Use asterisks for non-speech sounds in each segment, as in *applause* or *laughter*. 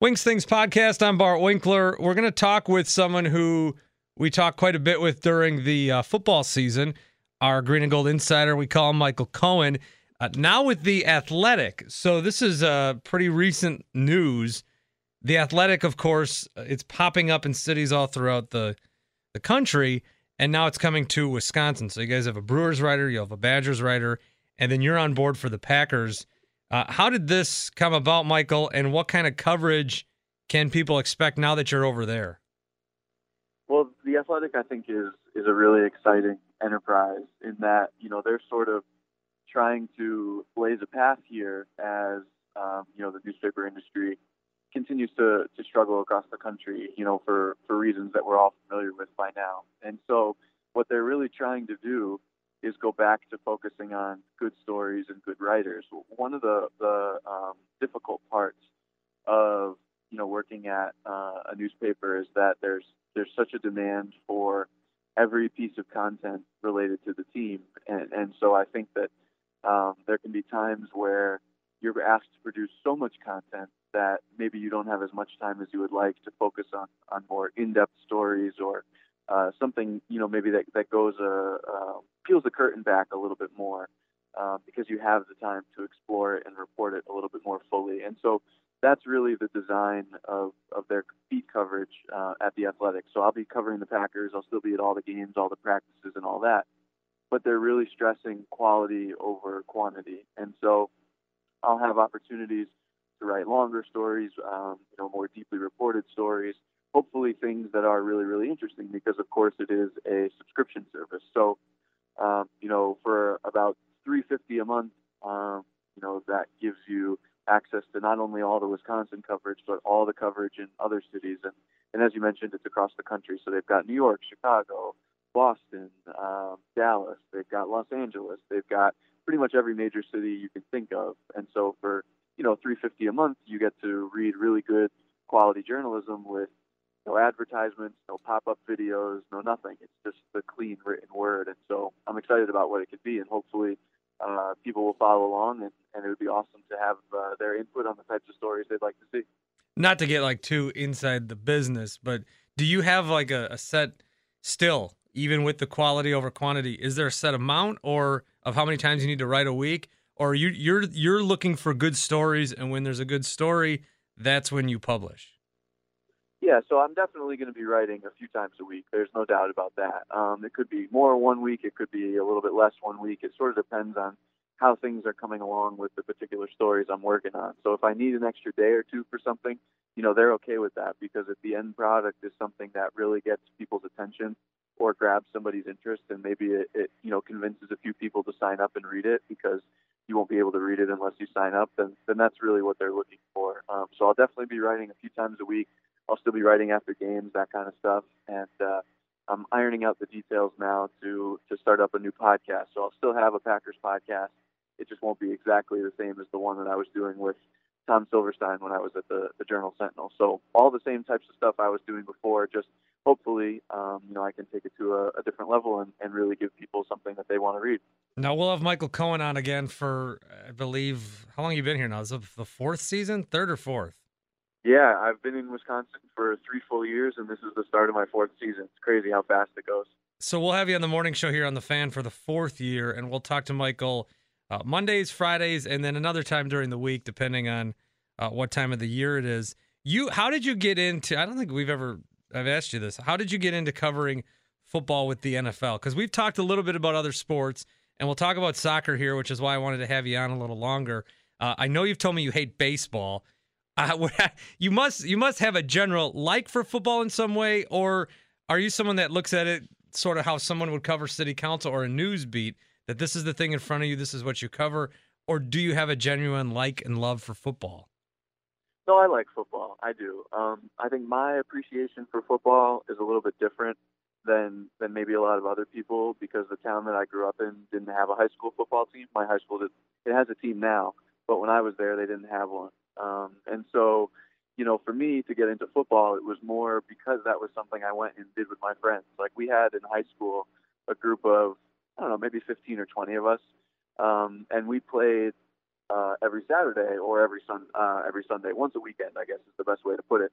Wings Things podcast. I'm Bart Winkler. We're going to talk with someone who we talked quite a bit with during the uh, football season. Our green and gold insider, we call him Michael Cohen. Uh, now with the Athletic. So this is uh, pretty recent news. The Athletic, of course, uh, it's popping up in cities all throughout the the country, and now it's coming to Wisconsin. So you guys have a Brewers writer, you have a Badgers writer, and then you're on board for the Packers. Uh, how did this come about, Michael, and what kind of coverage can people expect now that you're over there? Well, the Athletic, I think, is is a really exciting enterprise in that you know they're sort of trying to blaze a path here as um, you know the newspaper industry continues to, to struggle across the country, you know, for, for reasons that we're all familiar with by now. And so what they're really trying to do is go back to focusing on good stories and good writers. One of the the um, difficult parts of you know working at uh, a newspaper is that there's there's such a demand for every piece of content related to the team, and and so I think that um, there can be times where you're asked to produce so much content that maybe you don't have as much time as you would like to focus on on more in-depth stories or uh, something you know maybe that that goes uh, uh, peels the curtain back a little bit more uh, because you have the time to explore it and report it a little bit more fully. And so that's really the design of, of their beat coverage uh, at the Athletics. So I'll be covering the Packers. I'll still be at all the games, all the practices, and all that. But they're really stressing quality over quantity. And so I'll have opportunities to write longer stories, um, you know, more deeply reported stories, hopefully things that are really, really interesting because, of course, it is a subscription service. So, um, you know, for about 350 a month, um, you know, that gives you access to not only all the Wisconsin coverage, but all the coverage in other cities. And, and as you mentioned, it's across the country. So they've got New York, Chicago, Boston, um, Dallas, they've got Los Angeles, they've got pretty much every major city you can think of. And so for, you know, 350 a month, you get to read really good quality journalism with no advertisements, no pop-up videos, no nothing. It's just the clean written word, and so I'm excited about what it could be, and hopefully uh, people will follow along, and, and it would be awesome to have uh, their input on the types of stories they'd like to see. Not to get like too inside the business, but do you have like a, a set still, even with the quality over quantity? Is there a set amount, or of how many times you need to write a week, or you you're you're looking for good stories, and when there's a good story, that's when you publish? Yeah, so I'm definitely going to be writing a few times a week. There's no doubt about that. Um, it could be more one week, it could be a little bit less one week. It sort of depends on how things are coming along with the particular stories I'm working on. So if I need an extra day or two for something, you know, they're okay with that because if the end product is something that really gets people's attention or grabs somebody's interest and maybe it, it you know convinces a few people to sign up and read it because you won't be able to read it unless you sign up, then then that's really what they're looking for. Um, so I'll definitely be writing a few times a week I'll still be writing after games, that kind of stuff, and uh, I'm ironing out the details now to to start up a new podcast. So I'll still have a Packers podcast. It just won't be exactly the same as the one that I was doing with Tom Silverstein when I was at the, the Journal Sentinel. So all the same types of stuff I was doing before, just hopefully, um, you know, I can take it to a, a different level and, and really give people something that they want to read. Now we'll have Michael Cohen on again for, I believe, how long you been here now? Is it the fourth season, third or fourth? Yeah, I've been in Wisconsin for three full years, and this is the start of my fourth season. It's crazy how fast it goes. So we'll have you on the morning show here on the Fan for the fourth year, and we'll talk to Michael uh, Mondays, Fridays, and then another time during the week, depending on uh, what time of the year it is. You, how did you get into? I don't think we've ever. I've asked you this. How did you get into covering football with the NFL? Because we've talked a little bit about other sports, and we'll talk about soccer here, which is why I wanted to have you on a little longer. Uh, I know you've told me you hate baseball. *laughs* Uh, you must you must have a general like for football in some way, or are you someone that looks at it sort of how someone would cover city council or a news beat that this is the thing in front of you, this is what you cover, or do you have a genuine like and love for football? No, I like football. I do. Um, I think my appreciation for football is a little bit different than than maybe a lot of other people because the town that I grew up in didn't have a high school football team. My high school did, it has a team now, but when I was there, they didn't have one. Um, and so, you know, for me to get into football, it was more because that was something I went and did with my friends. Like we had in high school a group of, I don't know, maybe 15 or 20 of us. Um, and we played uh, every Saturday or every sun uh, every Sunday, once a weekend, I guess is the best way to put it,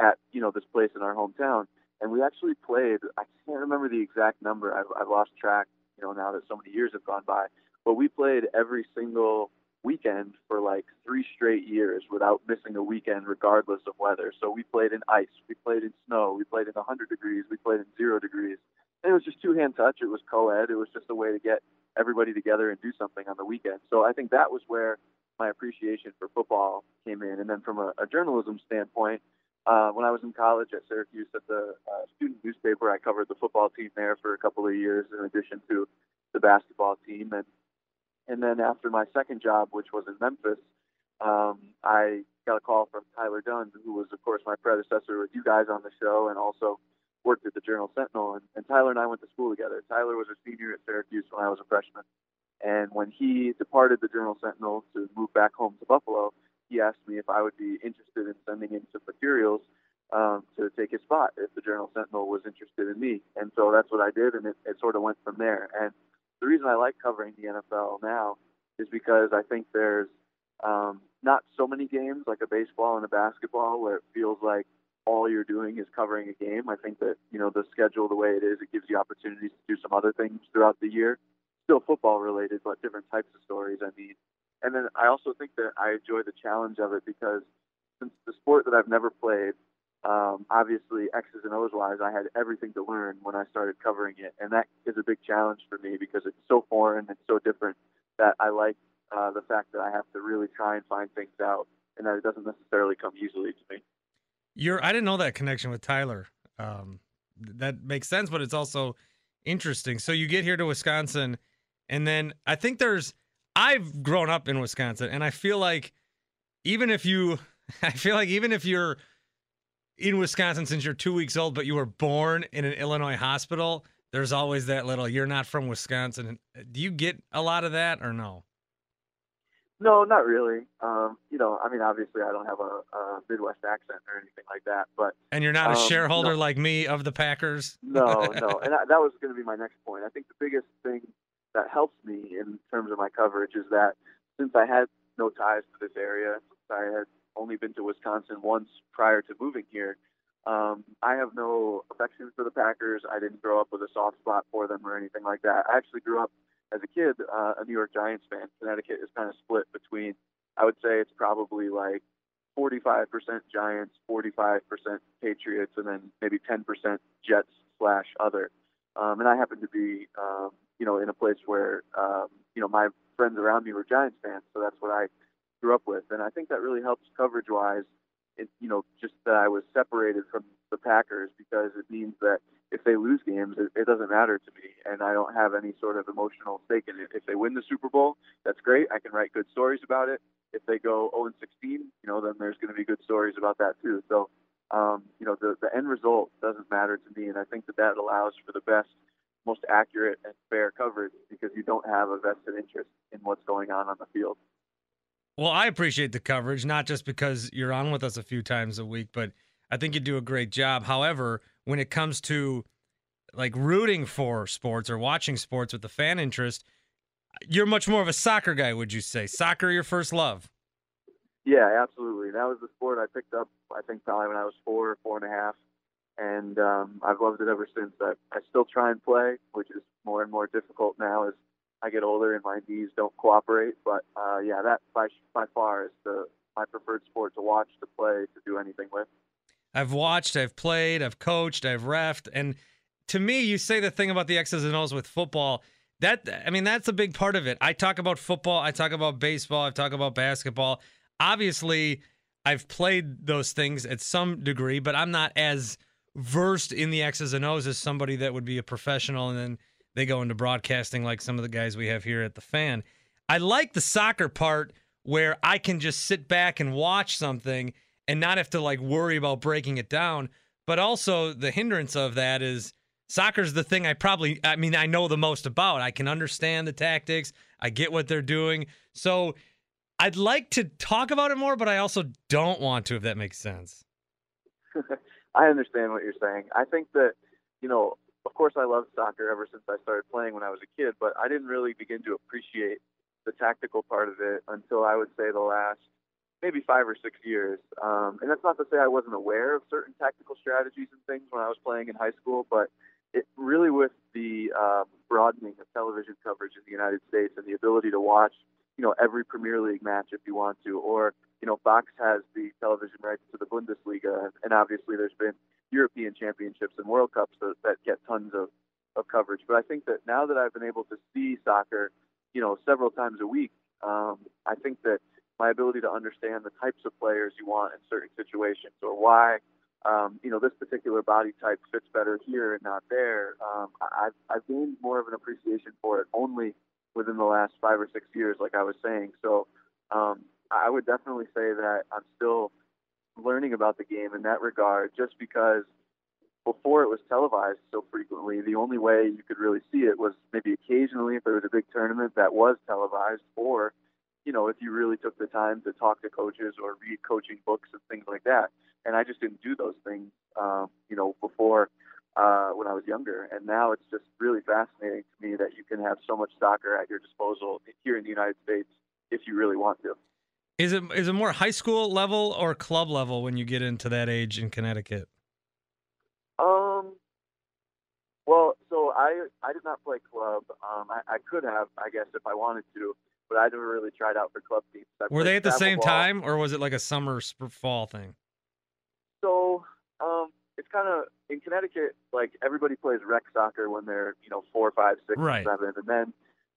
at you know this place in our hometown. And we actually played. I can't remember the exact number. I've, I've lost track. You know now that so many years have gone by. But we played every single weekend for like three straight years without missing a weekend, regardless of weather. So we played in ice, we played in snow, we played in 100 degrees, we played in zero degrees. And it was just two hand touch. It was co ed. It was just a way to get everybody together and do something on the weekend. So I think that was where my appreciation for football came in. And then from a, a journalism standpoint, uh, when I was in college at Syracuse at the uh, student newspaper, I covered the football team there for a couple of years in addition to the basketball team. And and then after my second job, which was in Memphis, um, I got a call from Tyler Dunne, who was, of course, my predecessor with you guys on the show and also worked at the Journal Sentinel. And, and Tyler and I went to school together. Tyler was a senior at Syracuse when I was a freshman. And when he departed the Journal Sentinel to move back home to Buffalo, he asked me if I would be interested in sending in some materials um, to take his spot if the Journal Sentinel was interested in me. And so that's what I did, and it, it sort of went from there. And the reason I like covering the NFL now is because I think there's um, not so many games like a baseball and a basketball where it feels like all you're doing is covering a game. I think that you know the schedule the way it is, it gives you opportunities to do some other things throughout the year, still football related, but different types of stories. I mean, and then I also think that I enjoy the challenge of it because since the sport that I've never played, um, obviously X's and O's wise, I had everything to learn when I started covering it, and that is a big challenge for me because it's so foreign and so different that I like uh, the fact that I have to really try and find things out, and that it doesn't necessarily come easily to me. You're I didn't know that connection with Tyler. Um, that makes sense, but it's also interesting. So you get here to Wisconsin, and then I think there's I've grown up in Wisconsin, and I feel like even if you, *laughs* I feel like even if you're in Wisconsin since you're two weeks old, but you were born in an Illinois hospital, there's always that little you're not from Wisconsin. Do you get a lot of that or no? No, not really. Um, you know, I mean, obviously, I don't have a, a, Midwest accent or anything like that. But and you're not a um, shareholder no. like me of the Packers. no, no, *laughs* and that, that was going to be my next point. I think the biggest thing that helps me in terms of my coverage is that since I had no ties to this area, since I had only been to Wisconsin once prior to moving here. Um, I have no affection for the Packers. I didn't grow up with a soft spot for them or anything like that. I actually grew up as a kid uh, a New York Giants fan. Connecticut is kind of split between, I would say it's probably like 45% Giants, 45% Patriots, and then maybe 10% Jets slash other. Um, and I happen to be, um, you know, in a place where, um, you know, my friends around me were Giants fans, so that's what I grew up with, and I think that really helps coverage wise. It, you know, just that I was separated from the Packers because it means that if they lose games, it, it doesn't matter to me, and I don't have any sort of emotional stake in it. If they win the Super Bowl, that's great. I can write good stories about it. If they go 0 and 16, you know, then there's going to be good stories about that too. So, um, you know, the the end result doesn't matter to me, and I think that that allows for the best most accurate and fair coverage because you don't have a vested interest in what's going on on the field. Well, I appreciate the coverage, not just because you're on with us a few times a week, but I think you do a great job. However, when it comes to like rooting for sports or watching sports with the fan interest, you're much more of a soccer guy, would you say? Soccer your first love? Yeah, absolutely. That was the sport I picked up, I think, probably when I was four, four and a half. And um, I've loved it ever since. I, I still try and play, which is more and more difficult now as I get older and my knees don't cooperate. But uh, yeah, that by by far is the my preferred sport to watch, to play, to do anything with. I've watched, I've played, I've coached, I've refed, and to me, you say the thing about the X's and O's with football. That I mean, that's a big part of it. I talk about football, I talk about baseball, I talk about basketball. Obviously, I've played those things at some degree, but I'm not as versed in the X's and O's as somebody that would be a professional and then they go into broadcasting like some of the guys we have here at the fan. I like the soccer part where I can just sit back and watch something and not have to like worry about breaking it down. But also the hindrance of that is soccer's the thing I probably I mean I know the most about. I can understand the tactics. I get what they're doing. So I'd like to talk about it more, but I also don't want to if that makes sense. *laughs* I understand what you're saying. I think that, you know, of course, I loved soccer ever since I started playing when I was a kid, but I didn't really begin to appreciate the tactical part of it until I would say the last maybe five or six years. Um, and that's not to say I wasn't aware of certain tactical strategies and things when I was playing in high school, but it really with the um, broadening of television coverage in the United States and the ability to watch, you know, every Premier League match if you want to, or you know, Fox has the television rights to the Bundesliga, and obviously there's been European Championships and World Cups that, that get tons of of coverage. But I think that now that I've been able to see soccer, you know, several times a week, um, I think that my ability to understand the types of players you want in certain situations or why um, you know this particular body type fits better here and not there. Um, I've, I've gained more of an appreciation for it only within the last five or six years, like I was saying. So um, I would definitely say that I'm still learning about the game in that regard, just because before it was televised so frequently, the only way you could really see it was maybe occasionally if there was a big tournament that was televised, or you know if you really took the time to talk to coaches or read coaching books and things like that. And I just didn't do those things, um, you know, before uh, when I was younger. And now it's just really fascinating to me that you can have so much soccer at your disposal here in the United States if you really want to. Is it is it more high school level or club level when you get into that age in Connecticut? Um. Well, so I I did not play club. Um, I, I could have, I guess, if I wanted to, but I never really tried out for club teams. I Were they at the same ball. time, or was it like a summer fall thing? So, um, it's kind of in Connecticut. Like everybody plays rec soccer when they're you know four, five, six, right. seven, and then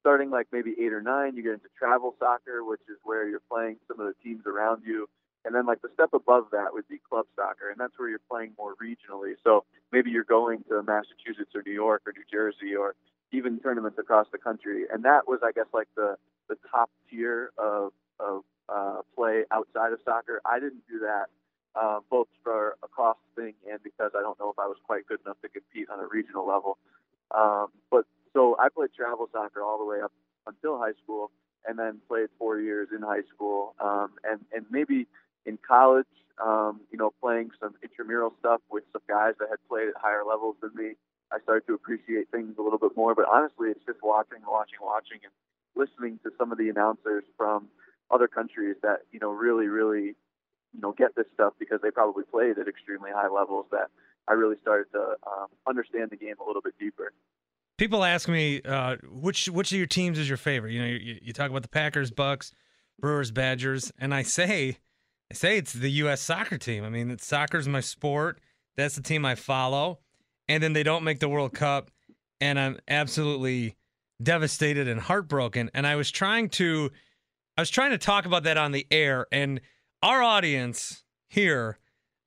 starting like maybe eight or nine, you get into travel soccer, which is where you're playing some of the teams around you. And then like the step above that would be club soccer, and that's where you're playing more regionally. So maybe you're going to Massachusetts or New York or New Jersey or even tournaments across the country. And that was, I guess, like the the top tier of of uh, play outside of soccer. I didn't do that uh, both for a cost thing and because I don't know if I was quite good enough to compete on a regional level. Um, but so I played travel soccer all the way up until high school, and then played four years in high school, um, and and maybe in college, um, you know, playing some intramural stuff with some guys that had played at higher levels than me. I started to appreciate things a little bit more. But honestly, it's just watching, watching, watching, and listening to some of the announcers from other countries that you know really, really, you know, get this stuff because they probably played at extremely high levels. That I really started to um, understand the game a little bit deeper people ask me uh, which which of your teams is your favorite. You know, you, you talk about the Packers, Bucks, Brewers, Badgers, and I say, I say it's the U.S. soccer team. I mean, soccer's my sport. That's the team I follow, and then they don't make the World Cup, and I'm absolutely devastated and heartbroken. And I was trying to, I was trying to talk about that on the air, and our audience here.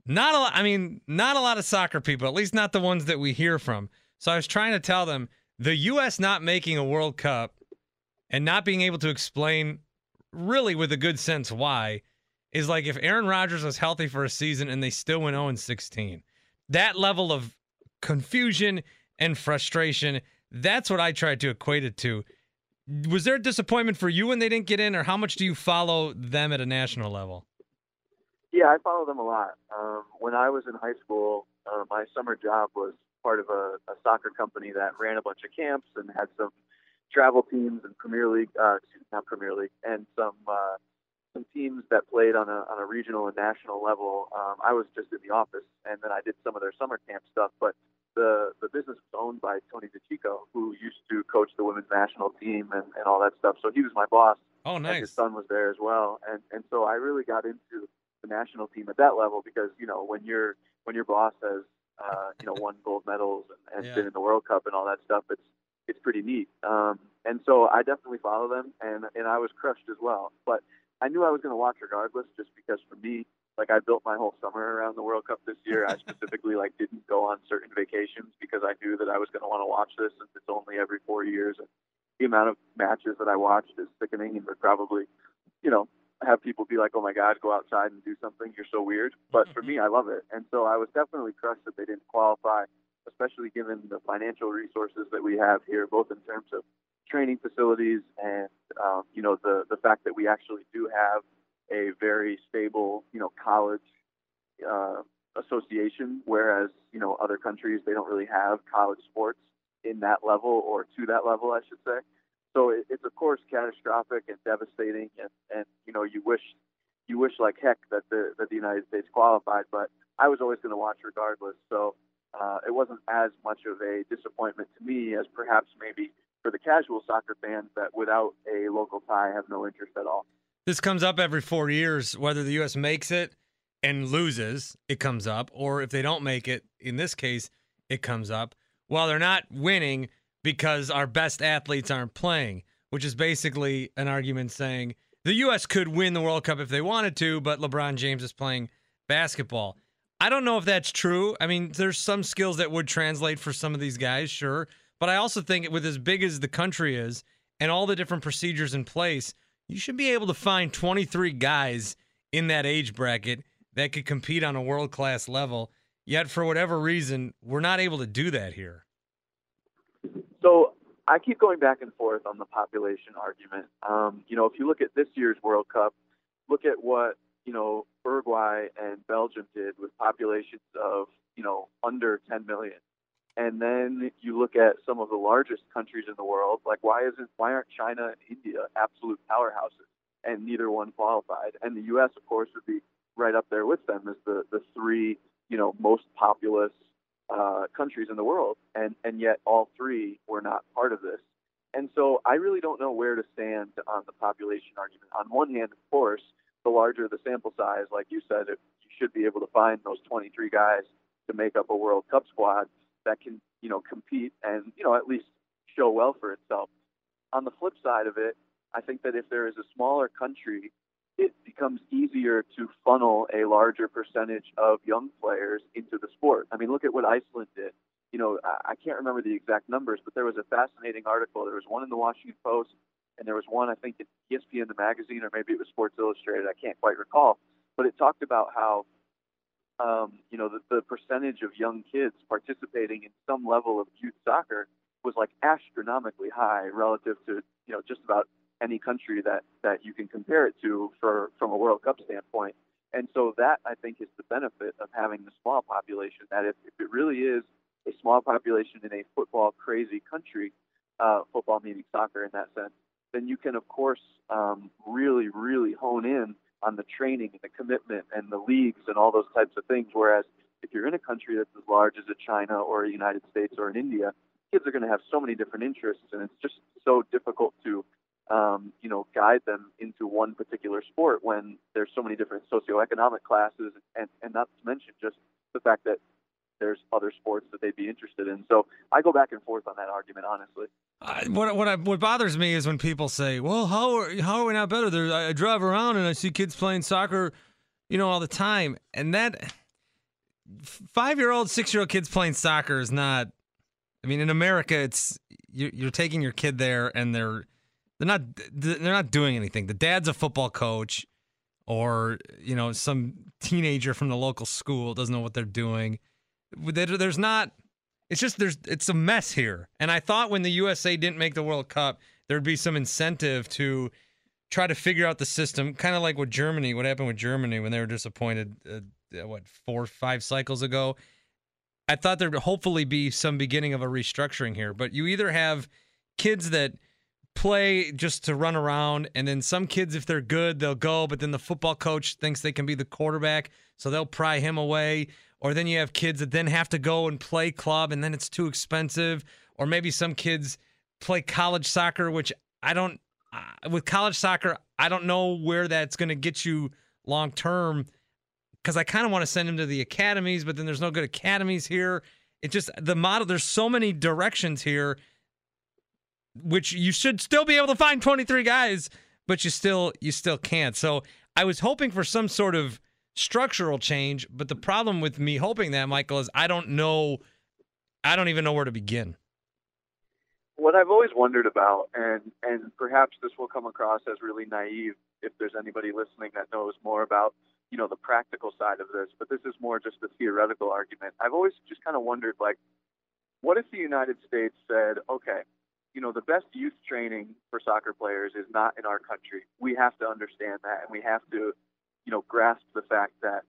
Not a lot. I mean, not a lot of soccer people, at least not the ones that we hear from. So I was trying to tell them the U.S. not making a World Cup and not being able to explain really with a good sense why is like if Aaron Rodgers was healthy for a season and they still went 0 16. That level of confusion and frustration, that's what I tried to equate it to. Was there a disappointment for you when they didn't get in, or how much do you follow them at a national level? Yeah, I follow them a lot. Um, when I was in high school, uh, my summer job was part of a, a soccer company that ran a bunch of camps and had some travel teams and Premier League, uh, not Premier League, and some uh, some teams that played on a on a regional and national level. Um, I was just in the office, and then I did some of their summer camp stuff. But the the business was owned by Tony DiCicco, who used to coach the women's national team and, and all that stuff. So he was my boss. Oh, nice. And his son was there as well, and and so I really got into the national team at that level because you know when your when your boss has uh, you know, won gold medals and has Yeah. been in the World Cup and all that stuff. It's it's pretty neat. Um, and so I definitely follow them, and and I was crushed as well. But I knew I was going to watch regardless, just because for me, like I built my whole summer around the World Cup this year. I *laughs* specifically like didn't go on certain vacations because I knew that I was going to want to watch this, since it's only every four years. And the amount of matches that I watched is sickening, and would probably, you know, have people be like, "Oh my God, go outside and do something. You're so weird." But for me, I love it, and so I was definitely crushed that they didn't qualify, especially given the financial resources that we have here, both in terms of training facilities and um, you know the the fact that we actually do have a very stable, you know, college uh, association, whereas you know other countries they don't really have college sports in that level or to that level, I should say. So it, it's of course catastrophic and devastating, and and you know you wish you wish like heck that the that the United States qualified, but I was always going to watch regardless. So uh, it wasn't as much of a disappointment to me as perhaps maybe for the casual soccer fans that without a local tie have no interest at all. This comes up every four years, whether the U.S. makes it and loses, it comes up, or if they don't make it, in this case, it comes up. While they're not winning because our best athletes aren't playing, which is basically an argument saying the U.S. could win the World Cup if they wanted to, but LeBron James is playing basketball. I don't know if that's true. I mean, there's some skills that would translate for some of these guys, sure. But I also think with as big as the country is and all the different procedures in place, you should be able to find 23 guys in that age bracket that could compete on a world class level. Yet, for whatever reason, we're not able to do that here. So I keep going back and forth on the population argument. Um, you know, if you look at this year's World Cup, look at what you know Uruguay and Belgium did with populations of you know under 10 million. And then you look at some of the largest countries in the world, like why isn't why aren't China and India absolute powerhouses and neither one qualified? And the US of course would be right up there with them as the, the three, you know, most populous uh, countries in the world. And and yet all three were not part of this. And so I really don't know where to stand on the population argument. On one hand, of course, the larger the sample size, like you said, it, you should be able to find those 23 guys to make up a World Cup squad that can, you know, compete and, you know, at least show well for itself. On the flip side of it, I think that if there is a smaller country, it becomes easier to funnel a larger percentage of young players into the sport. I mean, look at what Iceland did. You know, I can't remember the exact numbers, but there was a fascinating article. There was one in the Washington Post, and there was one, I think, in ESPN, the magazine, or maybe it was Sports Illustrated. I can't quite recall. But it talked about how um, you know, the, the percentage of young kids participating in some level of youth soccer was like astronomically high relative to, you know, just about any country that, that you can compare it to for, from a World Cup standpoint. And so that, I think, is the benefit of having the small population, that if, if it really is a small population in a football crazy country, uh, football meaning soccer in that sense, then you can, of course, um, really, really hone in on the training and the commitment and the leagues and all those types of things. Whereas if you're in a country that's as large as a China or a United States or an India, kids are going to have so many different interests, and it's just so difficult to, um, you know, guide them into one particular sport when there's so many different socioeconomic classes, and and not to mention just the fact that there's other sports that they'd be interested in. So I go back and forth on that argument, honestly. What what I, what bothers me is when people say, "Well, how are how are we not better?" There, I drive around and I see kids playing soccer, you know, all the time, and that five year old, six year old kids playing soccer is not. I mean, in America, it's you're, you're taking your kid there, and they're they're not they're not doing anything. The dad's a football coach, or you know, some teenager from the local school doesn't know what they're doing there's not. It's just there's it's a mess here. And I thought when the USA didn't make the World Cup, there'd be some incentive to try to figure out the system, kind of like with Germany. What happened with Germany when they were disappointed? Uh, uh, what four, five cycles ago? I thought there'd hopefully be some beginning of a restructuring here. But you either have kids that play just to run around, and then some kids, if they're good, they'll go. But then the football coach thinks they can be the quarterback, so they'll pry him away or then you have kids that then have to go and play club and then it's too expensive or maybe some kids play college soccer which i don't uh, with college soccer i don't know where that's going to get you long term because i kind of want to send them to the academies but then there's no good academies here it just the model there's so many directions here which you should still be able to find 23 guys but you still you still can't so i was hoping for some sort of structural change. But the problem with me hoping that, Michael, is I don't know, I don't even know where to begin. What I've always wondered about, and and perhaps this will come across as really naive if there's anybody listening that knows more about you know the practical side of this, but this is more just a theoretical argument. I've always just kind of wondered, like, what if the United States said, okay, you know, the best youth training for soccer players is not in our country. We have to understand that, and we have to you know, grasp the fact that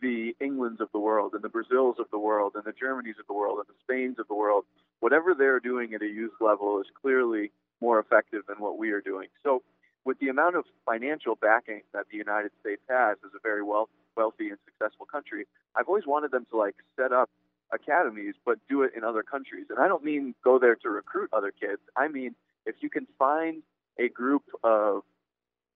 the Englands of the world and the Brazils of the world and the Germanys of the world and the Spains of the world, whatever they're doing at a youth level is clearly more effective than what we are doing. So, with the amount of financial backing that the United States has as a very wealth, wealthy and successful country, I've always wanted them to like set up academies, but do it in other countries. And I don't mean go there to recruit other kids. I mean, if you can find a group of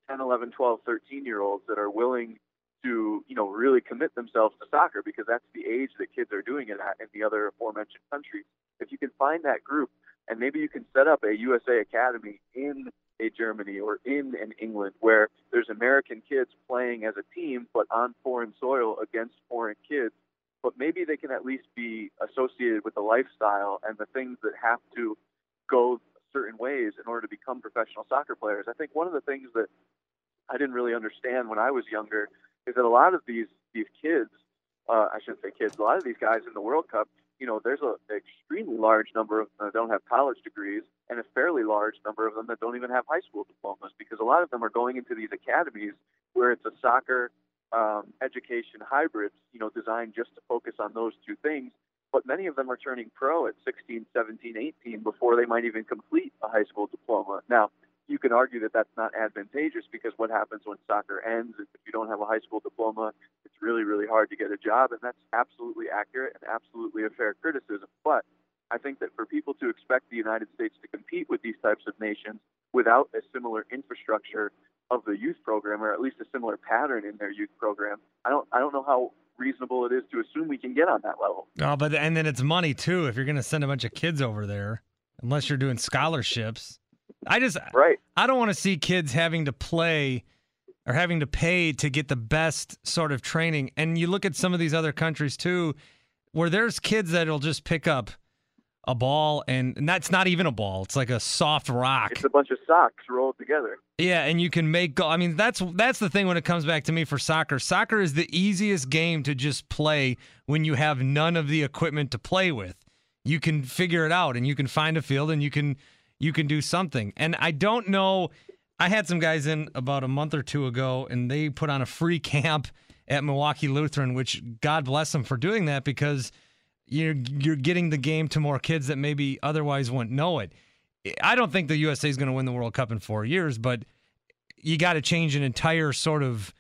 10, 11, 12, 13 year olds that are willing to, you know, really commit themselves to soccer because that's the age that kids are doing it at in the other aforementioned countries. If you can find that group and maybe you can set up a USA Academy in a Germany or in an England where there's American kids playing as a team but on foreign soil against foreign kids, but maybe they can at least be associated with the lifestyle and the things that have to go certain ways in order to become professional soccer players. I think one of the things that I didn't really understand when I was younger is that a lot of these these kids, uh, I shouldn't say kids, a lot of these guys in the World Cup you know, there's a, an extremely large number of them that don't have college degrees and a fairly large number of them that don't even have high school diplomas because a lot of them are going into these academies where it's a soccer um, education hybrids, you know, designed just to focus on those two things. But many of them are turning pro at 16, 17, 18 before they might even complete a high school diploma. Now, you can argue that that's not advantageous because what happens when soccer ends if you don't have a high school diploma it's really really hard to get a job and that's absolutely accurate and absolutely a fair criticism but i think that for people to expect the united states to compete with these types of nations without a similar infrastructure of the youth program or at least a similar pattern in their youth program i don't i don't know how reasonable it is to assume we can get on that level oh but and then it's money too if you're going to send a bunch of kids over there unless you're doing scholarships I just right. I don't want to see kids having to play or having to pay to get the best sort of training. And you look at some of these other countries too, where there's kids that'll just pick up a ball and, that's not even a ball. It's like a soft rock. It's a bunch of socks rolled together. Yeah, and you can make go- I mean that's that's the thing when it comes back to me for soccer. Soccer is the easiest game to just play when you have none of the equipment to play with. You can figure it out and you can find a field and you can you can do something. And I don't know. I had some guys in about a month or two ago, and they put on a free *laughs* camp at Milwaukee Lutheran, which God bless them for doing that because you're you're getting the game to more kids that maybe otherwise wouldn't know it. I don't think the USA is going to win the World Cup in four years, but you got to change an entire sort of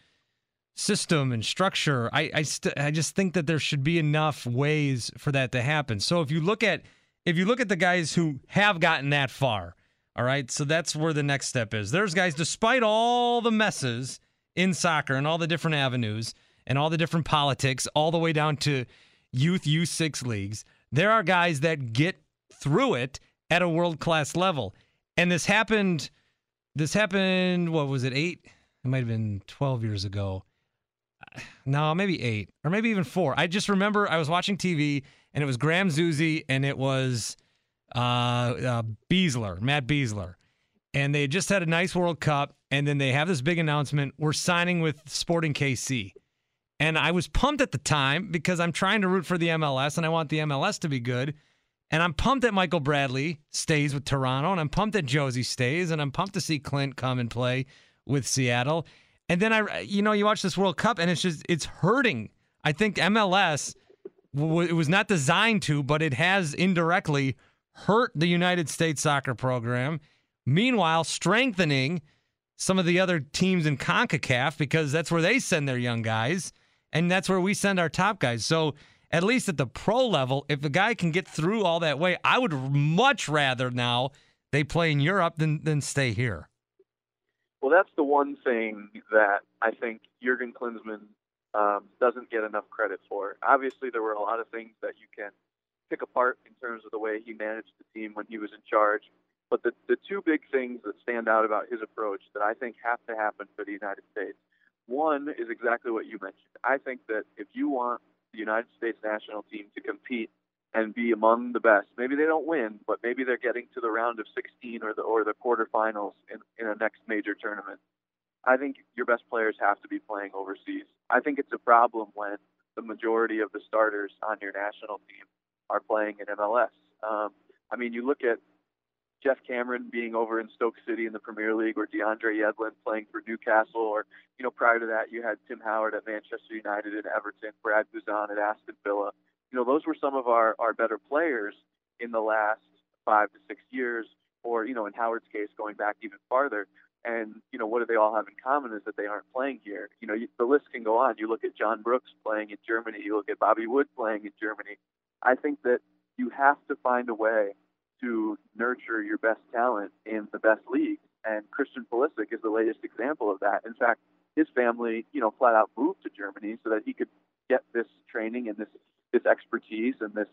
system and structure. I I, st- I just think that there should be enough ways for that to happen. So if you look at if you look at the guys who have gotten that far, all right, so that's where the next step is. There's guys, despite all the messes in soccer and all the different avenues and all the different politics, all the way down to youth U6 leagues, there are guys that get through it at a world class level. And this happened, this happened, what was it, eight? It might have been 12 years ago. No, maybe eight or maybe even four. I just remember I was watching TV and it was Graham Zusi and it was uh, uh, Besler, Matt Besler. And they just had a nice World Cup, and then they have this big announcement: we're signing with Sporting KC. And I was pumped at the time because I'm trying to root for the MLS and I want the MLS to be good. And I'm pumped that Michael Bradley stays with Toronto, and I'm pumped that Jozy stays, and I'm pumped to see Clint come and play with Seattle. And then I, you know, you watch this World Cup, and it's just it's hurting. I think MLS it was not designed to, but it has indirectly hurt the United States soccer program. Meanwhile, strengthening some of the other teams in CONCACAF because that's where they send their young guys and that's where we send our top guys. So, at least at the pro level, if a guy can get through all that way, I would much rather now they play in Europe than, than stay here. Well, that's the one thing that I think Jurgen Klinsmann um, doesn't get enough credit for. Obviously, there were a lot of things that you can pick apart in terms of the way he managed the team when he was in charge. But the, the two big things that stand out about his approach that I think have to happen for the United States one is exactly what you mentioned. I think that if you want the United States national team to compete and be among the best, maybe they don't win, but maybe they're getting to the round of 16 or the or the quarterfinals in, in a next major tournament. I think your best players have to be playing overseas. I think it's a problem when the majority of the starters on your national team are playing in MLS. Um, I mean, you look at Geoff Cameron being over in Stoke City in the Premier League, or DeAndre Yedlin playing for Newcastle, or you know, prior to that, you had Tim Howard at Manchester United and Everton, Brad Guzan at Aston Villa. You know, those were some of our our better players in the last five to six years or you know, in Howard's case, going back even farther. And you know, what do they all have in common is that they aren't playing here. You know, you, the list can go on. You look at John Brooks playing in Germany. You look at Bobby Wood playing in Germany. I think that you have to find a way to nurture your best talent in the best leagues. And Christian Pulisic is the latest example of that. In fact, his family, you know, flat out moved to Germany so that he could get this training and this this expertise and this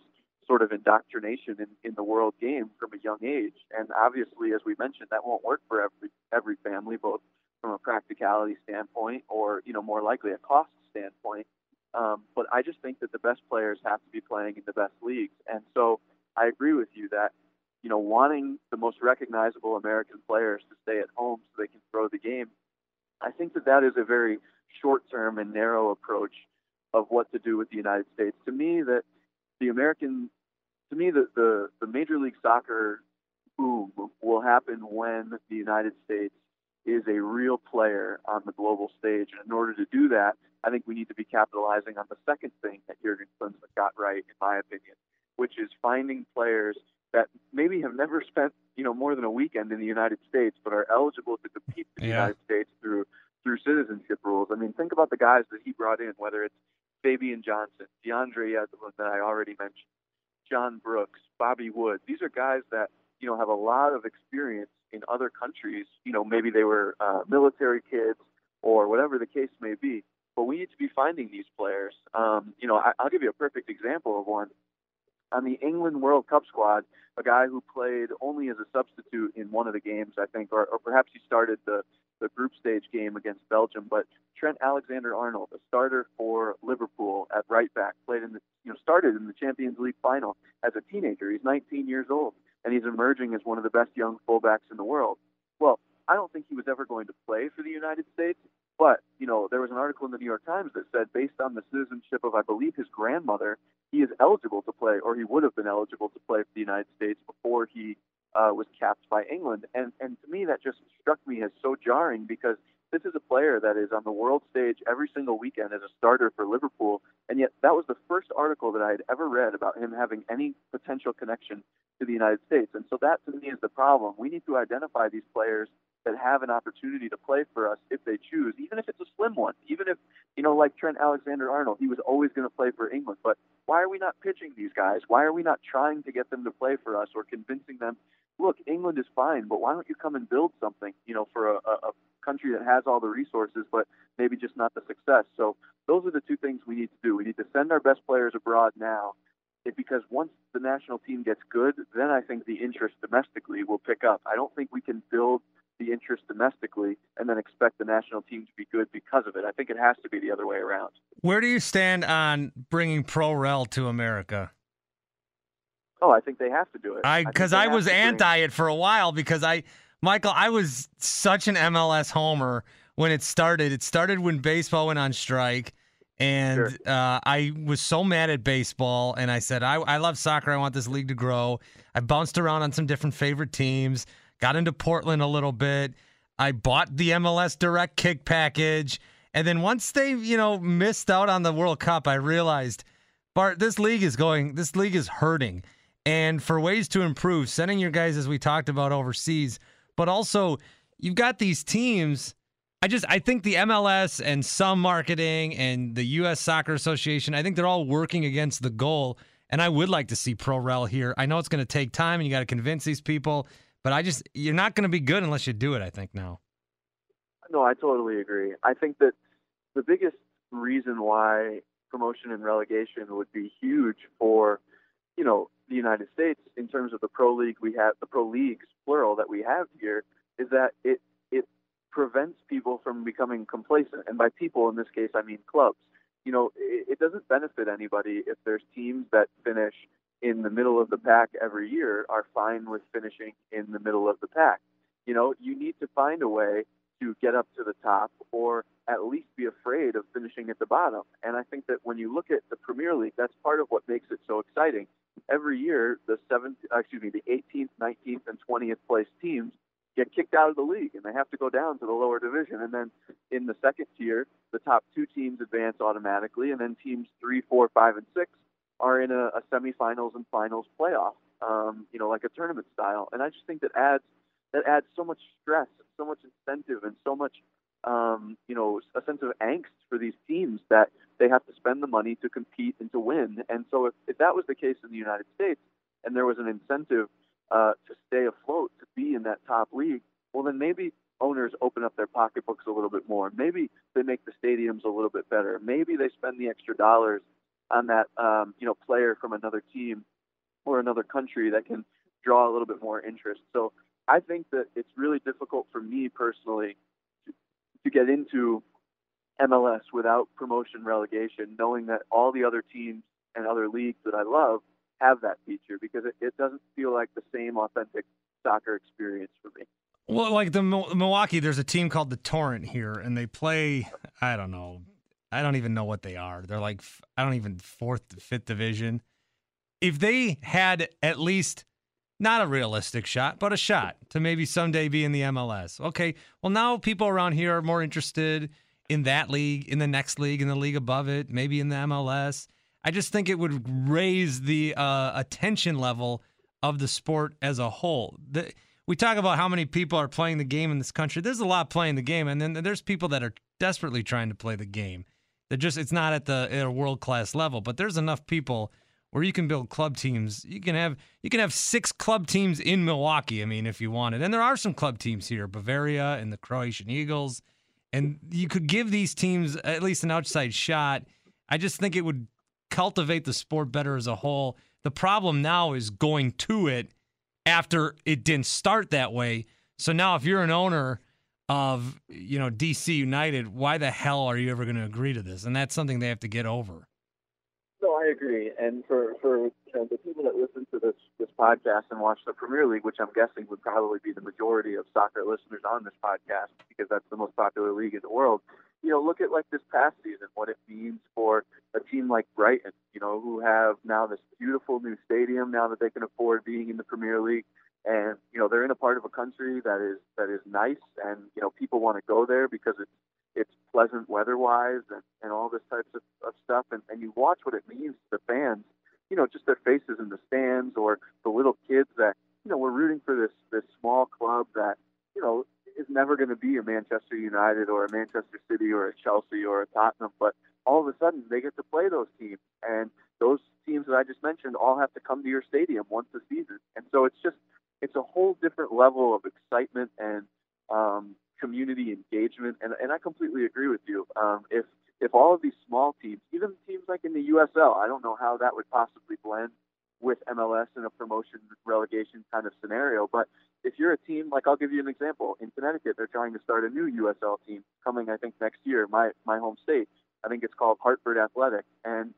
sort of indoctrination in, in the world game from a young age. And obviously, as we mentioned, that won't work for every every family, both from a practicality standpoint or you know more likely a cost standpoint. Um, but I just think that the best players have to be playing in the best leagues. And so I agree with you that you know wanting the most recognizable American players to stay at home so they can throw the game. I think that that is a very short-term and narrow approach of what to do with the United States. To me, that the American, to me, the, the, the Major League Soccer boom will happen when the United States is a real player on the global stage. And in order to do that, I think we need to be capitalizing on the second thing that Jurgen Klinsmann got right, in my opinion, which is finding players that maybe have never spent, you know, more than a weekend in the United States, but are eligible to compete in the yeah. United States through through citizenship rules. I mean, think about the guys that he brought in, whether it's Fabian Johnson, DeAndre Yedlin that I already mentioned, John Brooks, Bobby Wood. These are guys that you know have a lot of experience in other countries. You know, maybe they were uh, military kids or whatever the case may be. But we need to be finding these players. Um, you know, I, I'll give you a perfect example of one. On the England World Cup squad, a guy who played only as a substitute in one of the games, I think, or, or perhaps he started the the group stage game against Belgium. But Trent Alexander-Arnold, a starter for Liverpool at right back, played in the you know started in the Champions League final as a teenager. He's 19 years old, and he's emerging as one of the best young fullbacks in the world. Well, I don't think he was ever going to play for the United States. But, you know, there was an article in the New York Times that said based on the citizenship of, I believe, his grandmother, he is eligible to play, or he would have been eligible to play for the United States before he uh, was capped by England. And and to me, that just struck me as so jarring because this is a player that is on the world stage every single weekend as a starter for Liverpool, and yet that was the first article that I had ever read about him having any potential connection to the United States. And so that to me is the problem. We need to identify these players that have an opportunity to play for us if they choose, even if it's a slim one, even if, you know, like Trent Alexander Arnold, he was always going to play for England. But why are we not pitching these guys? Why are we not trying to get them to play for us or convincing them look, England is fine, but why don't you come and build something, you know, for a, a country that has all the resources, but maybe just not the success. So those are the two things we need to do. We need to send our best players abroad now, because once the national team gets good, then I think the interest domestically will pick up. I don't think we can build the interest domestically and then expect the national team to be good because of it. I think it has to be the other way around. Where do you stand on bringing Pro Rel to America? Oh, I think they have to do it. I because I, I was anti bring... it for a while because I, Michael, I was such an MLS homer when it started. It started when baseball went on strike. And sure. uh, I was so mad at baseball, and I said, I, I love soccer. I want this league to grow. I bounced around on some different favorite teams, got into Portland a little bit. I bought the MLS Direct Kick package. And then once they, you know, missed out on the World Cup, I realized, Bart, this league is going, this league is hurting and for ways to improve, sending your guys, as we talked about, overseas, but also you've got these teams. I just I think the MLS and some marketing and the U.S. Soccer Association, I think they're all working against the goal. And I would like to see Pro Rel here. I know it's going to take time and you got to convince these people, but I just you're not going to be good unless you do it. I think now. No, I totally agree. I think that the biggest reason why promotion and relegation would be huge for you know the United States in terms of the pro league we have, the pro leagues plural that we have here, is that it it prevents people from becoming complacent, and by people in this case I mean clubs. You know, it, it doesn't benefit anybody if there's teams that finish in the middle of the pack every year are fine with finishing in the middle of the pack. You know, you need to find a way to get up to the top or at least be afraid of finishing at the bottom. And I think that when you look at the Premier League, that's part of what makes it so exciting every year the seventh, uh, excuse me, the 18th, 19th, and 20th place teams get kicked out of the league and they have to go down to the lower division. And then in the second tier, the top two teams advance automatically, and then teams three, four, five, and six are in a, a semifinals and finals playoff. um, you know, like a tournament style. And I just think that adds that adds so much stress, so much incentive, and so much um, you know, a sense of angst for these teams that they have to spend the money to compete and to win. And so if, if that was the case in the United States and there was an incentive uh, to stay afloat, to be in that top league, well, then maybe owners open up their pocketbooks a little bit more. Maybe they make the stadiums a little bit better. Maybe they spend the extra dollars on that, um, you know, player from another team or another country that can draw a little bit more interest. So I think that it's really difficult for me personally to get into MLS without promotion relegation, knowing that all the other teams and other leagues that I love have that feature because it, it doesn't feel like the same authentic soccer experience for me. Well, like the Milwaukee, there's a team called the Torrent here, and they play. I don't know. I don't even know what they are. They're like I don't even fourth, fifth division. If they had at least not a realistic shot, but a shot to maybe someday be in the MLS. Okay, well, now people around here are more interested in that league, in the next league, in the league above it, maybe in the MLS. I just think it would raise the uh, attention level of the sport as a whole. The, we talk about how many people are playing the game in this country. There's a lot playing the game, and then there's people that are desperately trying to play the game. Just it's not at the at a world class level, but there's enough people where you can build club teams. You can have you can have six club teams in Milwaukee. I mean, if you wanted, and there are some club teams here, Bavaria and the Croatian Eagles, and you could give these teams at least an outside shot. I just think it would cultivate the sport better as a whole. The problem now is going to it after it didn't start that way. So now, if you're an owner of you know DC United, why the hell are you ever going to agree to this? And that's something they have to get over. No, I agree. And for for you know, the people that listen to this this podcast and watch the Premier League, which I'm guessing would probably be the majority of soccer listeners on this podcast, because that's the most popular league in the world. You know, look at like this past season, what it means for a team like Brighton. You know, who have now this beautiful new stadium now that they can afford being in the Premier League, and you know they're in a part of a country that is that is nice, and you know people want to go there because it's it's pleasant weather-wise and, and all this types of, of stuff. And, and you watch what it means to the fans, you know, just their faces in the stands or the little kids that, you know, we're rooting for this, this small club that, you know, is never going to be a Manchester United or a Manchester City or a Chelsea or a Tottenham, but all of a sudden they get to play those teams. And those teams that I just mentioned all have to come to your stadium once a season. And so it's just, it's a whole different level of excitement and um, community engagement, and, and I completely agree with you. Um, if if all of these small teams, even teams like in the USL, I don't know how that would possibly blend with MLS in a promotion relegation kind of scenario. But if you're a team, like I'll give you an example. In Connecticut, they're trying to start a new USL team coming, I think, next year. My my home state. I think it's called Hartford Athletic. And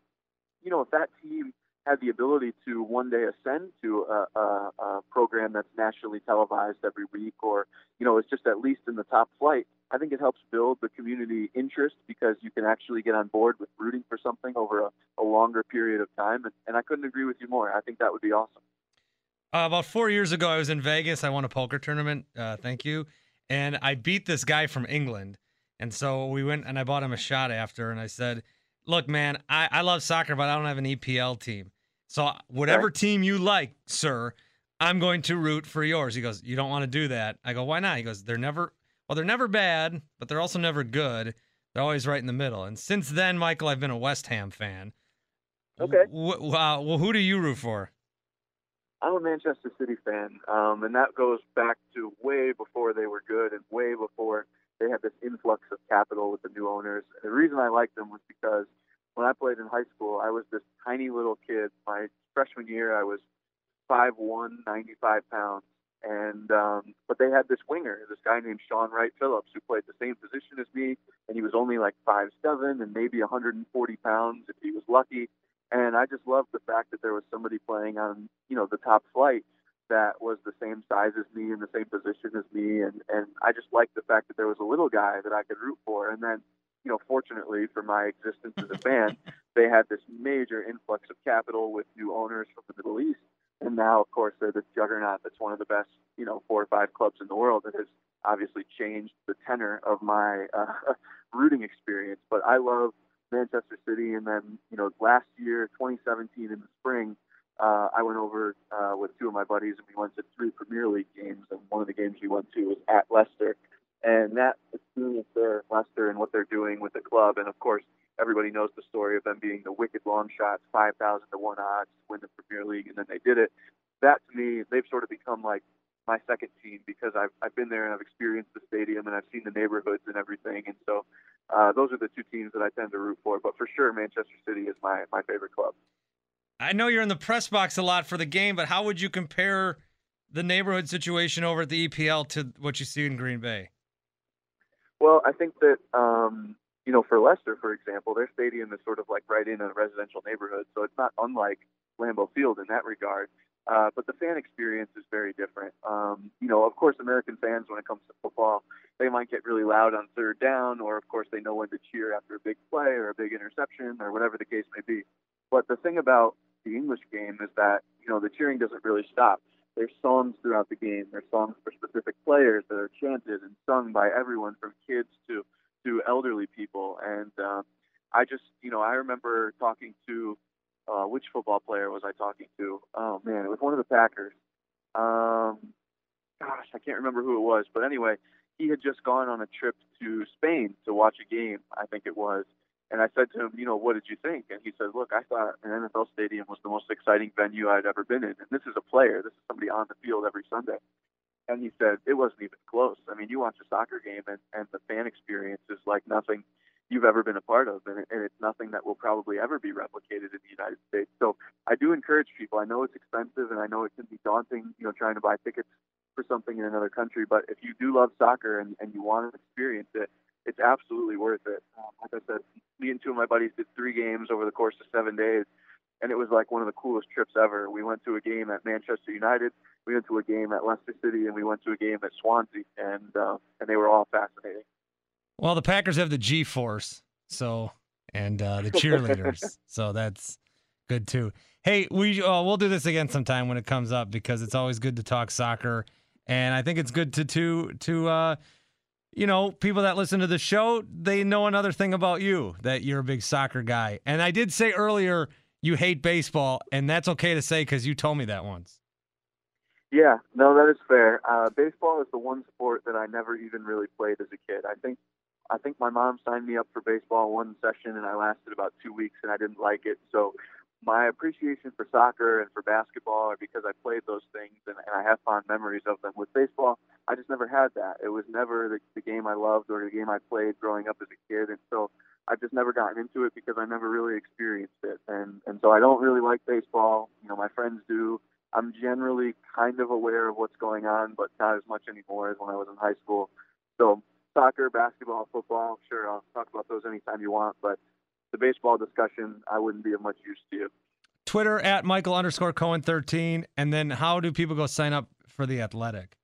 you know, if that team had the ability to one day ascend to a, a, a program that's nationally televised every week, or you know, is just at least in the top flight. I think it helps build the community interest because you can actually get on board with rooting for something over a, a longer period of time. And, and I couldn't agree with you more. I think that would be awesome. Uh, about four years ago, I was in Vegas. I won a poker tournament. Uh, thank you. And I beat this guy from England. And so we went and I bought him a shot after. And I said, Look, man, I, I love soccer, but I don't have an EPL team. So whatever team you like, sir, I'm going to root for yours. He goes, You don't want to do that. I go, Why not? He goes, They're never, well, they're never bad, but they're also never good. They're always right in the middle. And since then, Michael, I've been a West Ham fan. Okay. W- uh, well, who do you root for? I'm a Manchester City fan, um, and that goes back to way before they were good and way before they had this influx of capital with the new owners. And the reason I liked them was because when I played in high school, I was this tiny little kid. My freshman year, I was 5'1", 95 pounds. And um, but they had this winger, this guy named Shaun Wright-Phillips, who played the same position as me, and he was only like five seven and maybe 140 pounds if he was lucky. And I just loved the fact that there was somebody playing on, you know, the top flight that was the same size as me and the same position as me, and and I just liked the fact that there was a little guy that I could root for. And then you know, fortunately for my existence as a *laughs* fan, they had this major influx of capital with new owners from the Middle East. And now, of course, they're the juggernaut that's one of the best, you know, four or five clubs in the world that has obviously changed the tenor of my uh, *laughs* rooting experience. But I love Manchester City. And then, you know, last year, 2017 in the spring, uh, I went over uh, with two of my buddies and we went to three Premier League games. And one of the games we went to was at Leicester. And that experience there, Leicester, and what they're doing with the club, and of course, everybody knows the story of them being the wicked long shots, 5,000 to 1 odds to win the Premier League, and then they did it. That to me, they've sort of become like my second team because I've, I've been there and I've experienced the stadium and I've seen the neighborhoods and everything. And so uh, those are the two teams that I tend to root for. But for sure, Manchester City is my, my favorite club. I know you're in the press box a lot for the game, but how would you compare the neighborhood situation over at the EPL to what you see in Green Bay? Well, I think that um, you know, for Leicester, for example, their stadium is sort of like right in a residential neighborhood, so it's not unlike Lambeau Field in that regard. Uh, but the fan experience is very different. Um, you know, of course, American fans, when it comes to football, they might get really loud on third down, or of course, they know when to cheer after a big play or a big interception or whatever the case may be. But the thing about the English game is that you know the cheering doesn't really stop. There's songs throughout the game. There's songs for specific players that are chanted and sung by everyone from kids to to elderly people. And uh, I just, you know, I remember talking to uh, which football player was I talking to? Oh man, it was one of the Packers. Um, gosh, I can't remember who it was, but anyway, he had just gone on a trip to Spain to watch a game. I think it was. And I said to him, you know, what did you think? And he said, look, I thought an NFL stadium was the most exciting venue I'd ever been in. And this is a player. This is somebody on the field every Sunday. And he said it wasn't even close. I mean, you watch a soccer game and, and the fan experience is like nothing you've ever been a part of, and, it, and it's nothing that will probably ever be replicated in the United States. So I do encourage people. I know it's expensive, and I know it can be daunting, you know, trying to buy tickets for something in another country. But if you do love soccer and, and you want to experience it, it's absolutely worth it. Um, like I said, me and two of my buddies did three games over the course of seven days, and it was like one of the coolest trips ever. We went to a game at Manchester United, we went to a game at Leicester City, and we went to a game at Swansea, and uh, and they were all fascinating. Well, the Packers have the G Force, so and uh, the cheerleaders, *laughs* so that's good too. Hey, we uh, we'll do this again sometime when it comes up because it's always good to talk soccer, and I think it's good to to to uh, you know, people that listen to the show, they know another thing about you that you're a big soccer guy. And I did say earlier you hate baseball, and that's okay to say because you told me that once. Yeah, no, that is fair. Uh, baseball is the one sport that I never even really played as a kid. I think, I think my mom signed me up for baseball one session, and I lasted about two weeks, and I didn't like it. So, my appreciation for soccer and for basketball are because I played those things, and, and I have fond memories of them. With baseball, I just never had that. It was never the, the game I loved or the game I played growing up as a kid, and so I've just never gotten into it because I never really experienced it, and and so I don't really like baseball. You know, my friends do. I'm generally kind of aware of what's going on, but not as much anymore as when I was in high school. So soccer, basketball, football, sure, I'll talk about those anytime you want, but the baseball discussion, I wouldn't be of much use to you. Twitter at Michael underscore Cohen 13. And then how do people go sign up for the athletic?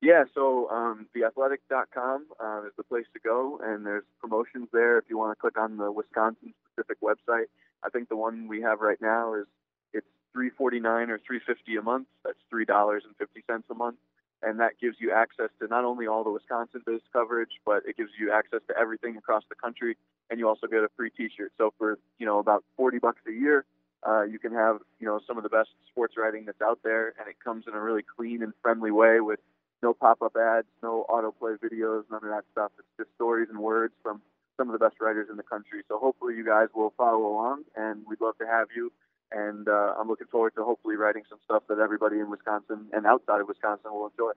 Yeah, so um, theathletic.com uh, is the place to go, and there's promotions there if you want to click on the Wisconsin specific website. I think the one we have right now is it's 349 or 350 a month. That's three dollars and fifty cents a month, and that gives you access to not only all the Wisconsin-based coverage, but it gives you access to everything across the country, and you also get a free T-shirt. So for you know about 40 bucks a year, uh, you can have you know some of the best sports writing that's out there, and it comes in a really clean and friendly way with no pop-up ads, no autoplay videos, none of that stuff. It's just stories and words from some of the best writers in the country. So hopefully you guys will follow along, and we'd love to have you. And uh, I'm looking forward to hopefully writing some stuff that everybody in Wisconsin and outside of Wisconsin will enjoy.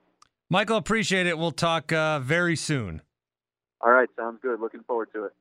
Michael, appreciate it. We'll talk uh, very soon. All right, sounds good. Looking forward to it.